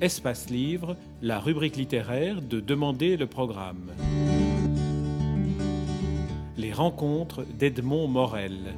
Espace Livre, la rubrique littéraire de Demander le programme. Les rencontres d'Edmond Morel.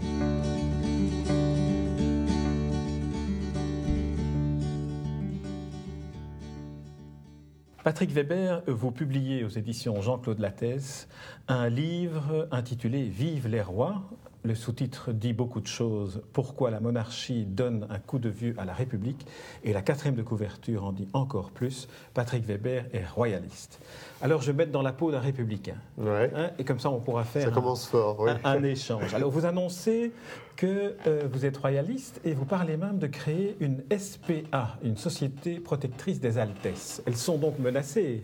Patrick Weber, vous publiez aux éditions Jean-Claude Lattès un livre intitulé Vive les rois, le sous-titre dit beaucoup de choses. Pourquoi la monarchie donne un coup de vieux à la République? Et la quatrième de couverture en dit encore plus. Patrick Weber est royaliste. Alors je vais mettre dans la peau d'un républicain. Hein, et comme ça, on pourra faire ça commence un, fort, un, échange. Alors vous annoncez que euh, vous êtes royaliste et vous parlez même de créer une SPA, une société protectrice des Altesses. Elles sont donc menacées.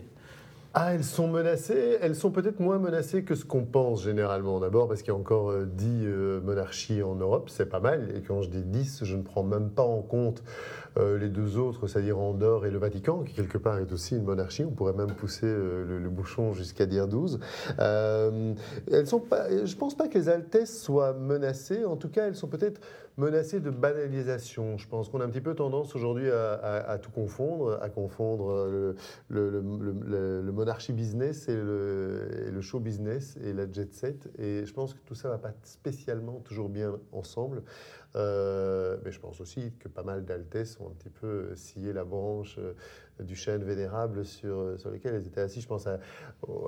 Ah, elles sont menacées. Elles sont peut-être moins menacées que ce qu'on pense généralement. D'abord parce qu'il y a encore 10 euh, euh, monarchies en Europe, c'est pas mal. Et quand je dis 10, je ne prends même pas en compte euh, les deux autres, c'est-à-dire Andorre et le Vatican, qui quelque part est aussi une monarchie. On pourrait même pousser le, bouchon jusqu'à dire 12. elles sont pas, je ne pense pas que les Altesses soient menacées. En tout cas, elles sont peut-être menacées de banalisation. Je pense qu'on a un petit peu tendance aujourd'hui à, tout confondre, à confondre le, le, monarchie business et le, show business et la jet set. Et je pense que tout ça va pas spécialement toujours bien ensemble. Euh, mais je pense aussi que pas mal d'altesses ont un petit peu scié la branche euh, du chêne vénérable sur, sur lequel elles étaient assises. Je pense à,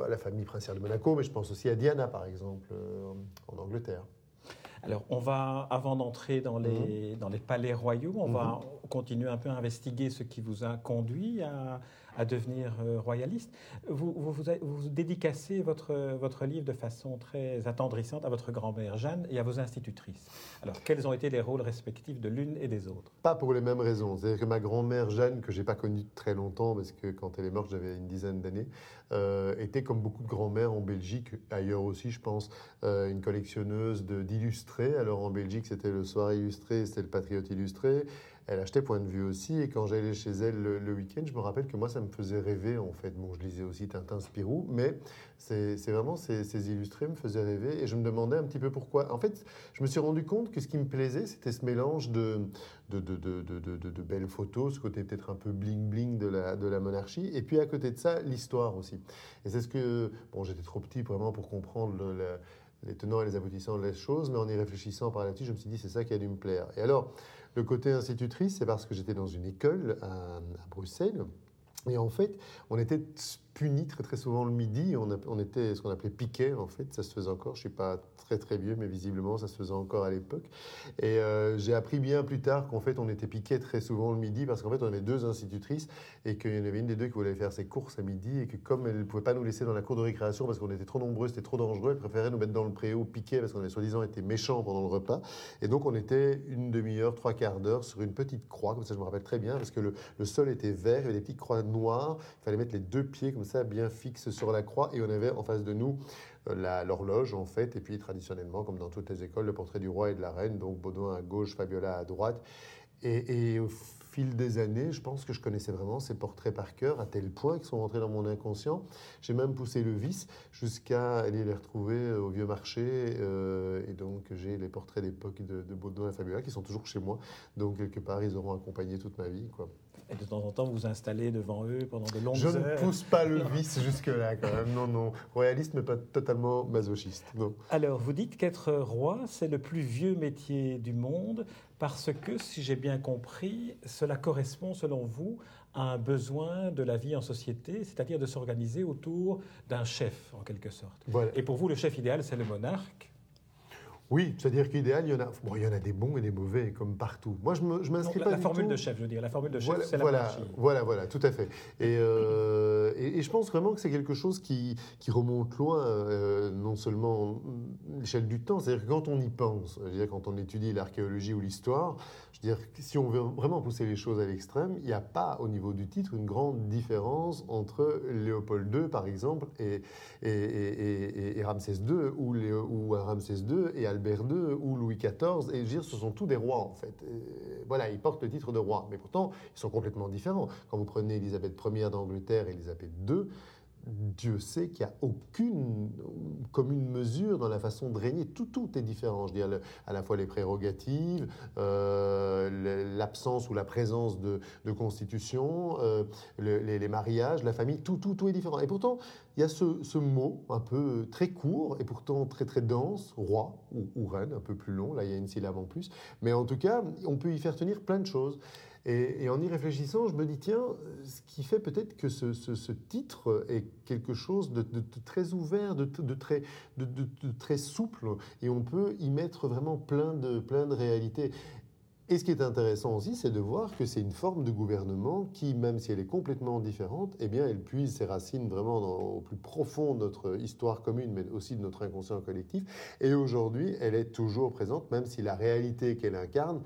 la famille princière de Monaco, mais je pense aussi à Diana, par exemple, euh, en Angleterre. Alors, on va, avant d'entrer dans les, mhm. dans les palais royaux, on va mhm. continuer un peu à investiguer ce qui vous a conduit à, à devenir euh, royaliste. Vous, vous, vous, dédicacez votre, votre livre de façon très attendrissante à votre grand-mère Jeanne et à vos institutrices. Alors, quels ont été les rôles respectifs de l'une et des autres? Pas pour les mêmes raisons. C'est-à-dire que ma grand-mère Jeanne, que j'ai pas connue très longtemps, parce que quand elle est morte, j'avais une dizaine d'années, euh, était comme beaucoup de grand-mères en Belgique, ailleurs aussi, je pense, euh, une collectionneuse d'illustrés. Alors en Belgique, c'était le Soir illustré, c'était le Patriote illustré. Elle achetait Point de vue aussi, et quand j'allais chez elle le, week-end, je me rappelle que moi, ça me faisait rêver, en fait. Bon, je lisais aussi Tintin Spirou, mais c'est vraiment ces, illustrés me faisaient rêver, et je me demandais un petit peu pourquoi. En fait, je me suis rendu compte que ce qui me plaisait, c'était ce mélange de belles photos, ce côté peut-être un peu bling-bling de la, monarchie, et puis à côté de ça, l'histoire aussi. Et c'est ce que... Bon, j'étais trop petit vraiment pour comprendre le, les tenants et les aboutissants de la chose, mais en y réfléchissant par là-dessus, je me suis dit c'est ça qui a dû me plaire. Et alors, le côté institutrice, c'est parce que j'étais dans une école à, Bruxelles, et en fait, on était puni très très souvent le midi. On, était ce qu'on appelait piquet en fait, ça se faisait encore. Je suis pas très très vieux, mais visiblement ça se faisait encore à l'époque. Et euh, j'ai appris bien plus tard qu'en fait on était piqué très souvent le midi parce qu'en fait on avait deux institutrices et qu'il y en avait une des deux qui voulait faire ses courses à midi et que comme elle ne pouvait pas nous laisser dans la cour de récréation parce qu'on était trop nombreux, c'était trop dangereux, elle préférait nous mettre dans le préau piquet parce qu'on avait soi-disant été méchants pendant le repas. Et donc on était une demi-heure, trois quarts d'heure sur une petite croix, comme ça je me rappelle très bien, parce que le, le sol était vert, il y avait des petites croix noires, il fallait mettre les deux pieds comme ça ça, bien fixe sur la croix, et on avait en face de nous euh, l'horloge, en fait, et puis traditionnellement, comme dans toutes les écoles, le portrait du roi et de la reine, donc Baudouin à gauche, Fabiola à droite. Et, au fil des années, je pense que je connaissais vraiment ces portraits par cœur, à tel point qu'ils sont rentrés dans mon inconscient. J'ai même poussé le vice jusqu'à aller les retrouver euh, au vieux marché. Euh, et donc, j'ai les portraits d'époque de, de Baudouin et Fabiola qui sont toujours chez moi. Donc, quelque part, ils auront accompagné toute ma vie. Quoi. Et de temps en temps, vous vous installez devant eux pendant de longues heures. Je ne pousse pas le vice jusque-là, quand même. Non, non. Royaliste, mais pas totalement masochiste. Non. Alors, vous dites qu'être roi, c'est le plus vieux métier du monde, parce que, si j'ai bien compris, cela correspond, selon vous, à un besoin de la vie en société, c'est-à-dire de s'organiser autour d'un chef, en quelque sorte. Et pour vous, le chef idéal, c'est le monarque oui, c'est-à-dire qu'idéal, il y en a, bon, il y en a des bons et des mauvais, comme partout. Moi, je ne m'inscris pas. La formule de chef, je veux dire, la formule de chef, c'est la voilà, Voilà, voilà, tout à fait. Euh, et, et, je pense vraiment que c'est quelque chose qui, qui remonte loin, euh, non seulement l'échelle du temps, c'est-à-dire que quand on y pense, je veux dire, quand on étudie l'archéologie ou l'histoire, je veux dire, si on veut vraiment pousser les choses à l'extrême, il n'y a pas, au niveau du titre, une grande différence entre Léopold II, par exemple, et, et, et Ramsès II, ou, ou Ramsès II et Albert II ou Louis XIV, et je veux dire, ce sont tous des rois en fait. voilà, ils portent le titre de roi, mais pourtant, ils sont complètement différents. Quand vous prenez Élisabeth Ier d'Angleterre et Élisabeth II, Dieu sait qu'il n'y a aucune commune mesure dans la façon de régner. Tout, tout est différent. Je dis à la fois les prérogatives, euh, l'absence ou la présence de, constitution, les, mariages, la famille, tout, tout, tout est différent. Et pourtant, il y a ce, mot un peu très court et pourtant très très dense, roi ou, reine, un peu plus long, là il y a une syllabe en plus, mais en tout cas, on peut y faire tenir plein de choses. Et, en y réfléchissant, je me dis, tiens, ce qui fait peut-être que ce, titre est quelque chose de, très ouvert, de, très, de, très souple, et on peut y mettre vraiment plein de, plein de réalités. Et ce qui est intéressant aussi, c'est de voir que c'est une forme de gouvernement qui, même si elle est complètement différente, eh bien, elle puise ses racines vraiment dans, au plus profond de notre histoire commune, mais aussi de notre inconscient collectif. Et aujourd'hui, elle est toujours présente, même si la réalité qu'elle incarne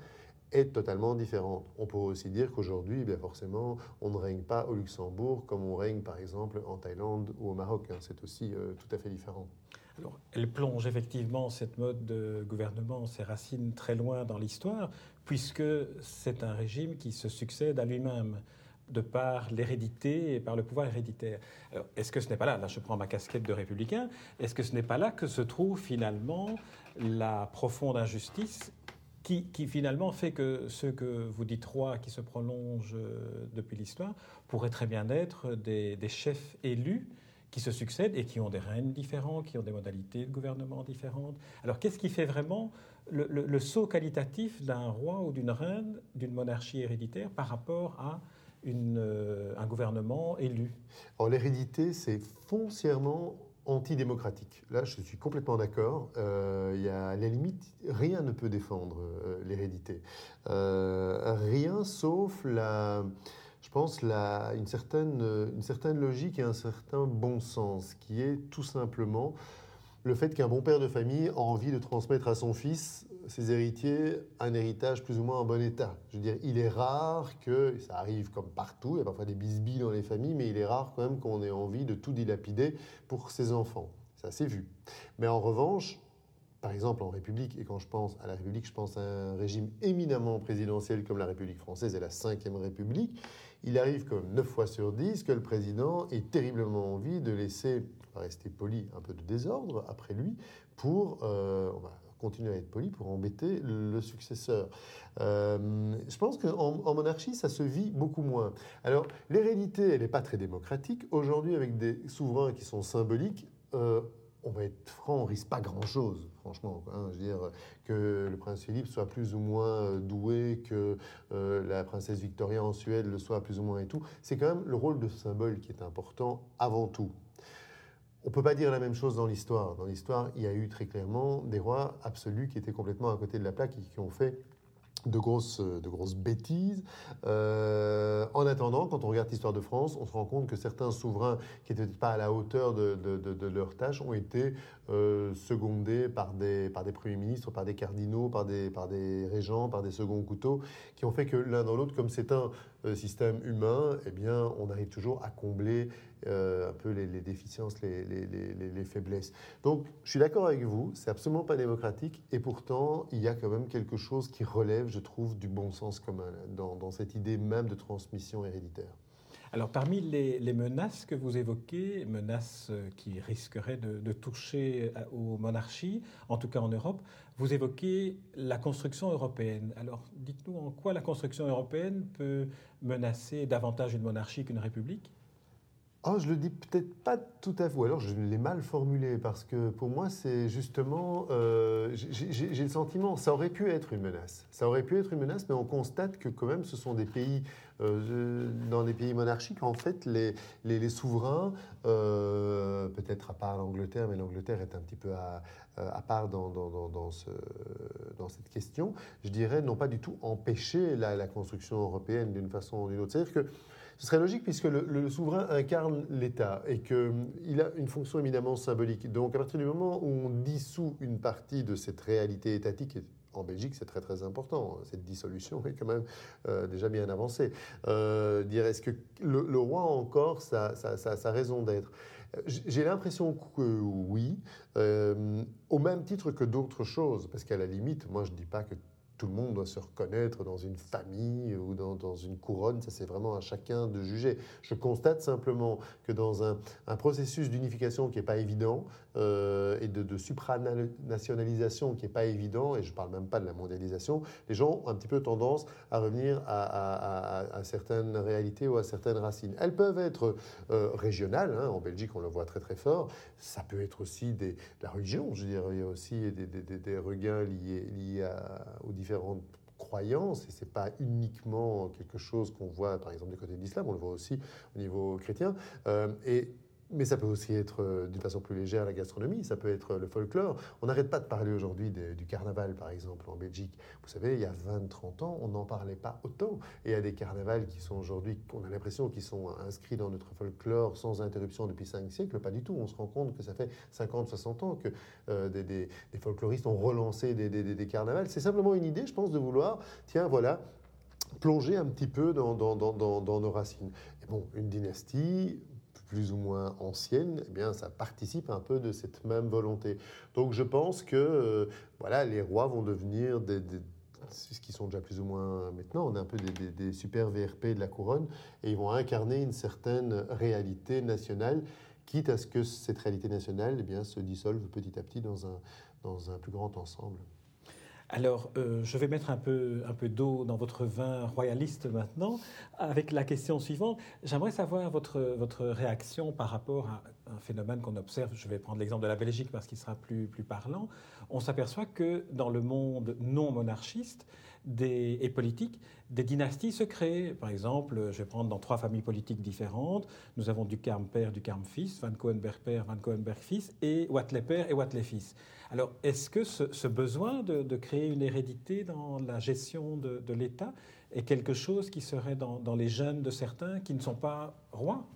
est totalement différente. On peut aussi dire qu'aujourd'hui, eh bien forcément, on ne règne pas au Luxembourg comme on règne par exemple en Thaïlande ou au Maroc. Hein. C'est aussi euh, tout à fait différent. Elle plonge effectivement cette mode de gouvernement, ses racines très loin dans l'histoire, puisque c'est un régime qui se succède à lui-même de par l'hérédité et par le pouvoir héréditaire. Est-ce que ce n'est pas là, là je prends ma casquette de républicain, est-ce que ce n'est pas là que se trouve finalement la profonde injustice qui, finalement fait que ce que vous dites rois qui se prolongent euh, depuis l'histoire pourraient très bien être des, chefs élus qui se succèdent et qui ont des règnes différents, qui ont des modalités de gouvernement différentes. Alors qu'est-ce qui fait vraiment le, saut qualitatif d'un roi ou d'une reine, d'une monarchie héréditaire par rapport à euh, un gouvernement élu? L'hérédité, c'est foncièrement antidémocratique. Là, je suis complètement d'accord. Euh, y a, à la limite, rien ne peut défendre euh, l'hérédité. Euh, rien sauf la, pense, la, une, certaine, une certaine logique et un certain bon sens, qui est tout simplement le fait qu'un bon père de famille a envie de transmettre à son fils ses héritiers un héritage plus ou moins en bon état. Je veux dire, il est rare que, ça arrive comme partout, il y a parfois des bisbilles dans les familles, mais il est rare quand même qu'on ait envie de tout dilapider pour ses enfants. Ça s'est vu. Mais en revanche, par exemple en République, et quand je pense à la République, je pense à un régime éminemment présidentiel comme la République française et la Ve République, il arrive comme 9 fois sur 10 que le président ait terriblement envie de laisser, on va rester poli, un peu de désordre après lui pour... Euh, continuer à être poli pour embêter le successeur. Euh, je pense qu'en en monarchie, ça se vit beaucoup moins. Alors, l'hérédité, elle n'est pas très démocratique. Aujourd'hui, avec des souverains qui sont symboliques, euh, on va être franc, on risque pas grand-chose, franchement. Hein. Je veux dire que le prince Philippe soit plus ou moins euh, doué, que la princesse Victoria en Suède le soit plus ou moins et tout. C'est quand même le rôle de symbole qui est important avant tout. On ne peut pas dire la même chose dans l'histoire. Dans l'histoire, il y a eu très clairement des rois absolus qui étaient complètement à côté de la plaque et qui ont fait de grosses, de grosses bêtises. Euh, en attendant, quand on regarde l'histoire de France, on se rend compte que certains souverains qui n'étaient pas à la hauteur de, de, leur tâche ont été euh, secondés par des, par des premiers ministres, par des cardinaux, par des, par des régents, par des seconds couteaux, qui ont fait que l'un dans l'autre, comme c'est un euh, système humain, eh bien, on arrive toujours à combler euh, un peu les, déficiences, les, les, faiblesses. Donc, je suis d'accord avec vous, c'est absolument pas démocratique, et pourtant, il y a quand même quelque chose qui relève, je trouve, du bon sens commun dans, cette idée même de transmission héréditaire. Alors, parmi les, menaces que vous évoquez, menaces euh, qui risqueraient de, de, toucher aux monarchies, en tout cas en Europe, vous évoquez la construction européenne. Alors, dites-nous en quoi la construction européenne peut menacer davantage une monarchie qu'une république? Oh, je le dis peut-être pas tout à fait, alors je l'ai mal formulé, parce que pour moi, c'est justement, euh, j'ai le sentiment, ça aurait pu être une menace. Ça aurait pu être une menace, mais on constate que quand même, ce sont des pays, euh, dans des pays monarchiques, en fait, les, les, souverains, euh, peut-être à part l'Angleterre, mais l'Angleterre est un petit peu à, à part dans, dans, dans, ce, dans, cette question, je dirais, n'ont pas du tout empêché la, la construction européenne d'une façon ou d'une autre. C'est-à-dire que ce serait logique puisque le, souverain incarne l'État et qu'il a une fonction éminemment symbolique. Donc à partir du moment où on dissout une partie de cette réalité étatique, en Belgique, c'est très très important. Cette dissolution est quand même euh, déjà bien avancée. Euh, dire est-ce que le, roi a encore sa, sa, raison d'être? J'ai l'impression que oui, euh, au même titre que d'autres choses, parce qu'à la limite, moi je ne dis pas que tout le monde doit se reconnaître dans une famille ou dans, une couronne, ça c'est vraiment à chacun de juger. Je constate simplement que dans un, processus d'unification qui n'est pas évident euh, et de, supranationalisation qui n'est pas évident, et je ne parle même pas de la mondialisation, les gens ont un petit peu tendance à revenir à, certaines réalités ou à certaines racines. Elles peuvent être euh, régionales, hein. en Belgique on le voit très très fort, ça peut être aussi de la religion, je veux dire, il y a aussi des, regains liés, liés aux différentes croyances, et c'est pas uniquement quelque chose qu'on voit, par exemple, du côté de l'islam, on le voit aussi au niveau chrétien. Euh, et mais ça peut aussi être, euh, d'une façon plus légère, la gastronomie, ça peut être le folklore. On n'arrête pas de parler aujourd'hui du carnaval, par exemple, en Belgique. Vous savez, il y a 20-30 ans, on n'en parlait pas autant. Et il y a des carnavals qui sont aujourd'hui, on a l'impression qu'ils sont inscrits dans notre folklore sans interruption depuis 5 siècles. Pas du tout. On se rend compte que ça fait 50-60 ans que euh, des, folkloristes ont relancé des, des carnavals. C'est simplement une idée, je pense, de vouloir, tiens, voilà, plonger un petit peu dans, dans nos racines. Et bon, une dynastie, plus ou moins ancienne, eh bien, ça participe un peu de cette même volonté. Donc je pense que euh, voilà, les rois vont devenir des, qui sont déjà plus ou moins maintenant, on est un peu des, super VRP de la couronne, et ils vont incarner une certaine réalité nationale, quitte à ce que cette réalité nationale eh bien, se dissolve petit à petit dans un, dans un plus grand ensemble. Alors, euh, je vais mettre un peu, un peu d'eau dans votre vin royaliste maintenant, avec la question suivante. J'aimerais savoir votre, votre réaction par rapport à un phénomène qu'on observe. Je vais prendre l'exemple de la Belgique parce qu'il sera plus, plus parlant. On s'aperçoit que dans le monde non monarchiste des, et politique, des dynasties se créent. Par exemple, je vais prendre dans trois familles politiques différentes. Nous avons du Carme père, du Carme fils, Van Coenberg père, Van Coenberg fils, et Watley père et Watley fils. Alors, est-ce que ce, besoin de, créer une hérédité dans la gestion de, l'État est quelque chose qui serait dans, les gènes de certains qui ne sont pas rois?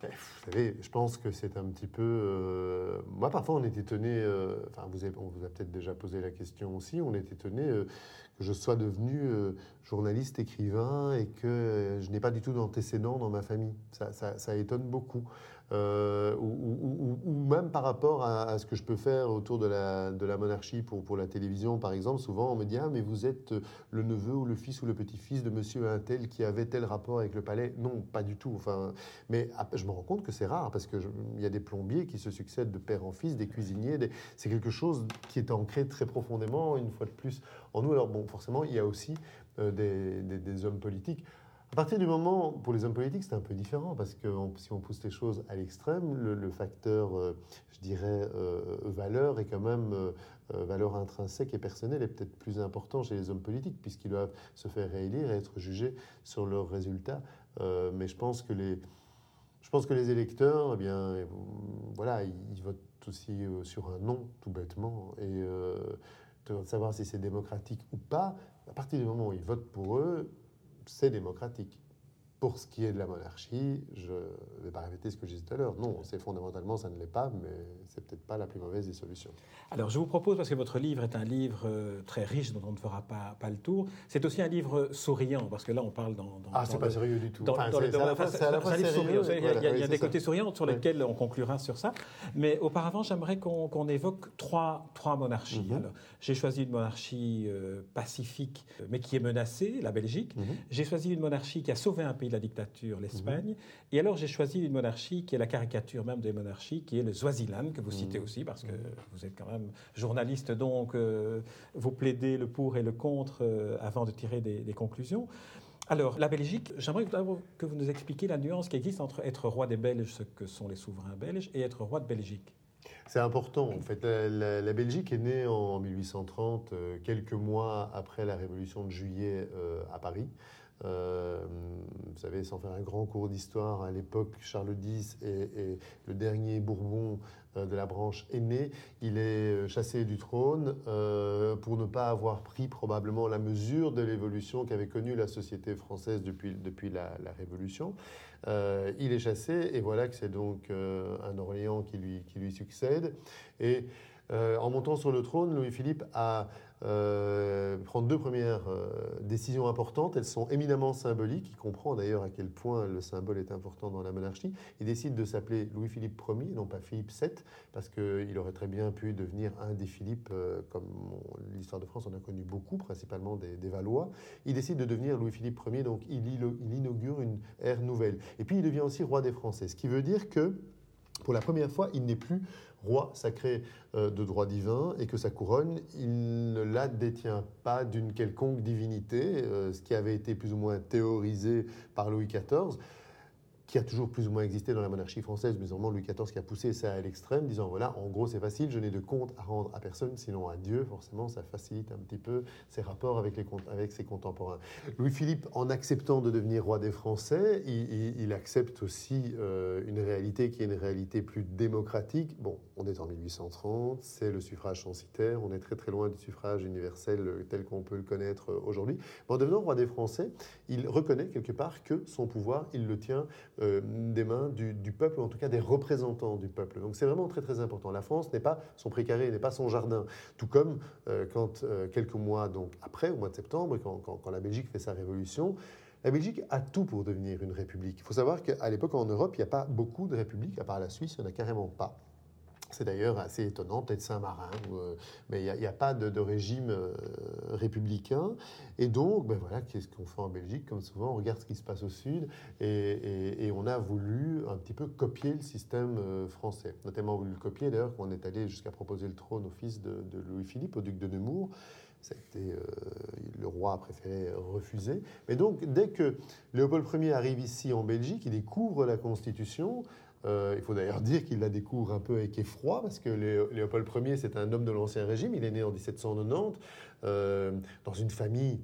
Ben, vous savez, je pense que c'est un petit peu. Euh, moi, parfois, on est étonné. Euh, enfin, on vous a peut-être déjà posé la question aussi. On est étonné euh, que je sois devenu journaliste, écrivain et que je n'ai pas du tout d'antécédents dans ma famille. Ça, ça étonne beaucoup. Euh, ou, même par rapport à, ce que je peux faire autour de la, monarchie pour, la télévision, par exemple, souvent on me dit Ah, mais vous êtes le neveu ou le fils ou le petit-fils de monsieur un tel qui avait tel rapport avec le palais. Non, pas du tout. Enfin, mais je me rends compte que c'est rare parce qu'il y a des plombiers qui se succèdent de père en fils, des cuisiniers. C'est quelque chose qui est ancré très profondément, une fois de plus, en nous. Alors, bon, forcément, il y a aussi euh, des hommes politiques. À partir du moment, pour les hommes politiques, c'est un peu différent, parce que si on pousse les choses à l'extrême, le, facteur, euh, je dirais, euh, valeur est quand même, euh, valeur intrinsèque et personnelle est peut-être plus important chez les hommes politiques, puisqu'ils doivent se faire réélire et être jugés sur leurs résultats. mais je pense que les, je pense que les électeurs, eh bien, voilà, ils, votent aussi sur un non, tout bêtement, et de savoir si c'est démocratique ou pas, à partir du moment où ils votent pour eux, c'est démocratique. Pour ce qui est de la monarchie, je ne vais pas répéter ce que j'ai dit tout à l'heure. Non, c'est fondamentalement, ça ne l'est pas, mais c'est peut-être pas la plus mauvaise des solutions. Alors, je vous propose, parce que votre livre est un livre euh, très riche dont on ne fera pas, pas le tour, c'est aussi un livre souriant, parce que là, on parle dans. ah, c'est pas sérieux du tout. c'est à la fois sérieux. Il y a, des côtés souriants sur lesquels on conclura sur ça. Mais auparavant, j'aimerais qu'on évoque trois, trois monarchies. Mhm. j'ai choisi une monarchie euh, pacifique, mais qui est menacée, la Belgique. Mhm. J'ai choisi une monarchie qui a sauvé un pays de la dictature, l'Espagne. Et alors j'ai choisi une monarchie qui est la caricature même des monarchies, qui est le Swaziland, que vous citez aussi, parce que vous êtes quand même journaliste, donc euh, vous plaidez le pour et le contre euh, avant de tirer des, conclusions. Alors, la Belgique, j'aimerais que vous nous expliquiez la nuance qui existe entre être roi des Belges, ce que sont les souverains belges, et être roi de Belgique. C'est important. En fait, la, Belgique est née en 1830, euh, quelques mois après la Révolution de Juillet à Paris. Euh, vous savez, sans faire un grand cours d'histoire, à l'époque, Charles X est, le dernier Bourbon euh, de la branche aînée. Il est euh, chassé du trône pour ne pas avoir pris probablement la mesure de l'évolution qu'avait connue la société française depuis, depuis la, Révolution. il est chassé et voilà que c'est donc un Orléans qui lui, qui lui succède. Et en montant sur le trône, Louis-Philippe a prend deux premières décisions importantes. Elles sont éminemment symboliques. Il comprend d'ailleurs à quel point le symbole est important dans la monarchie. Il décide de s'appeler Louis-Philippe Ier, non pas Philippe VII, parce qu'il aurait très bien pu devenir un des Philippes, comme l'histoire de France en a connu beaucoup, principalement des, des Valois. Il décide de devenir Louis-Philippe Ier, donc il, il inaugure une ère nouvelle. Et puis il devient aussi roi des Français, ce qui veut dire que pour la première fois, il n'est plus roi sacré euh, de droit divin et que sa couronne, il ne la détient pas d'une quelconque divinité, euh, ce qui avait été plus ou moins théorisé par Louis XIV qui a toujours plus ou moins existé dans la monarchie française, mais vraiment Louis XIV qui a poussé ça à l'extrême, disant voilà, en gros c'est facile, je n'ai de compte à rendre à personne, sinon à Dieu, forcément ça facilite un petit peu ses rapports avec, les, avec ses contemporains. Louis-Philippe, en acceptant de devenir roi des Français, il, accepte aussi euh, une réalité qui est une réalité plus démocratique. Bon, on est en 1830, c'est le suffrage censitaire, on est très très loin du suffrage universel euh, tel qu'on peut le connaître euh, aujourd'hui. En devenant roi des Français, il reconnaît quelque part que son pouvoir, il le tient euh, des mains du, peuple, ou en tout cas des représentants du peuple. Donc c'est vraiment très très important. La France n'est pas son précaré, n'est pas son jardin. Tout comme euh, quand euh, quelques mois donc après, au mois de septembre, quand, quand, la Belgique fait sa révolution, la Belgique a tout pour devenir une république. Il faut savoir qu'à l'époque en Europe, il n'y a pas beaucoup de républiques, à part la Suisse, il n'y en a carrément pas. C'est d'ailleurs assez étonnant, peut-être Saint-Marin, euh, mais il n'y a, pas de, régime euh, républicain. Et donc, ben voilà, qu'est-ce qu'on fait en Belgique? Comme souvent, on regarde ce qui se passe au sud et, on a voulu un petit peu copier le système euh, français. Notamment voulu le copier, d'ailleurs, quand on est allé jusqu'à proposer le trône au fils de, Louis-Philippe, au duc de Nemours. Ça a été, le roi a préféré refuser. Mais donc, dès que Léopold Ier arrive ici en Belgique, il découvre la Constitution. Euh, il faut d'ailleurs dire qu'il la découvre un peu avec effroi, parce que Léopold Ier, c'est un homme de l'Ancien Régime. Il est né en 1790 euh, dans une famille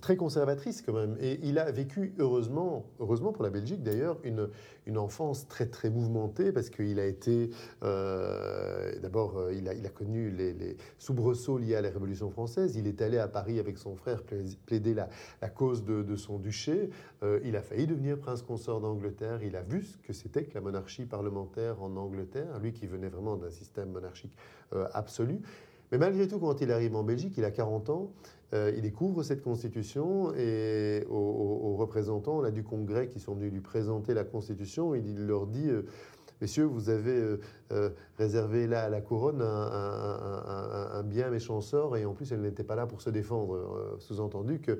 très conservatrice quand même. Et il a vécu, heureusement, heureusement pour la Belgique d'ailleurs, une, une enfance très très mouvementée parce qu'il a été, euh, d'abord, euh, il a, il a connu les, soubresauts liés à la Révolution française. Il est allé à Paris avec son frère plaider la, la cause de, de, son duché. Euh, il a failli devenir prince consort d'Angleterre. Il a vu ce que c'était que la monarchie parlementaire en Angleterre, lui qui venait vraiment d'un système monarchique absolu. Mais malgré tout, quand il arrive en Belgique, il a 40 ans, euh, il découvre cette constitution et aux, représentants là, du Congrès qui sont venus lui présenter la constitution, il, leur dit euh, Messieurs, vous avez euh, réservé là à la couronne un, bien méchant sort et en plus elle n'était pas là pour se défendre. Sous-entendu que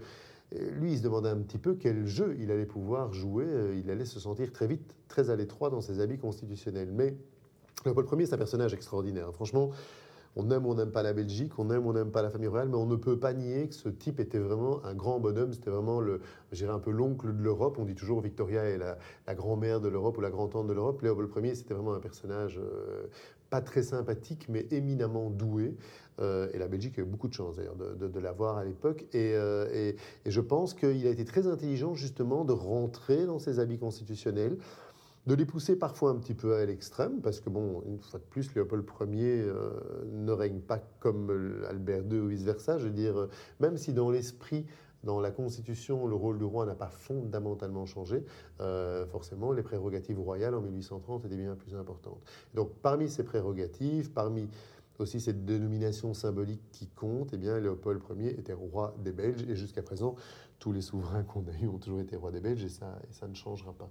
lui, il se demandait un petit peu quel jeu il allait pouvoir jouer. Il allait se sentir très vite très à l'étroit dans ses habits constitutionnels. Mais Paul Ier, c'est un personnage extraordinaire. Franchement, on aime ou on n'aime pas la Belgique, on aime ou on n'aime pas la famille royale, mais on ne peut pas nier que ce type était vraiment un grand bonhomme. C'était vraiment le, un peu l'oncle de l'Europe. On dit toujours Victoria est la, grand-mère de l'Europe ou la grand-tante de l'Europe. Léopold Ier, c'était vraiment un personnage euh, pas très sympathique, mais éminemment doué. Euh, et la Belgique a eu beaucoup de chance d'ailleurs de, l'avoir à l'époque. Euh, et, et, je pense qu'il a été très intelligent justement de rentrer dans ses habits constitutionnels de les pousser parfois un petit peu à l'extrême, parce que, bon, une fois de plus, Léopold Ier euh, ne règne pas comme Albert II ou vice-versa. Je veux dire, euh, même si dans l'esprit, dans la Constitution, le rôle du roi n'a pas fondamentalement changé, euh, forcément, les prérogatives royales en 1830 étaient bien plus importantes. Donc, parmi ces prérogatives, parmi aussi cette dénomination symbolique qui compte, eh bien, Léopold Ier était roi des Belges, et jusqu'à présent, tous les souverains qu'on a eus ont toujours été rois des Belges, et ça, et ça ne changera pas.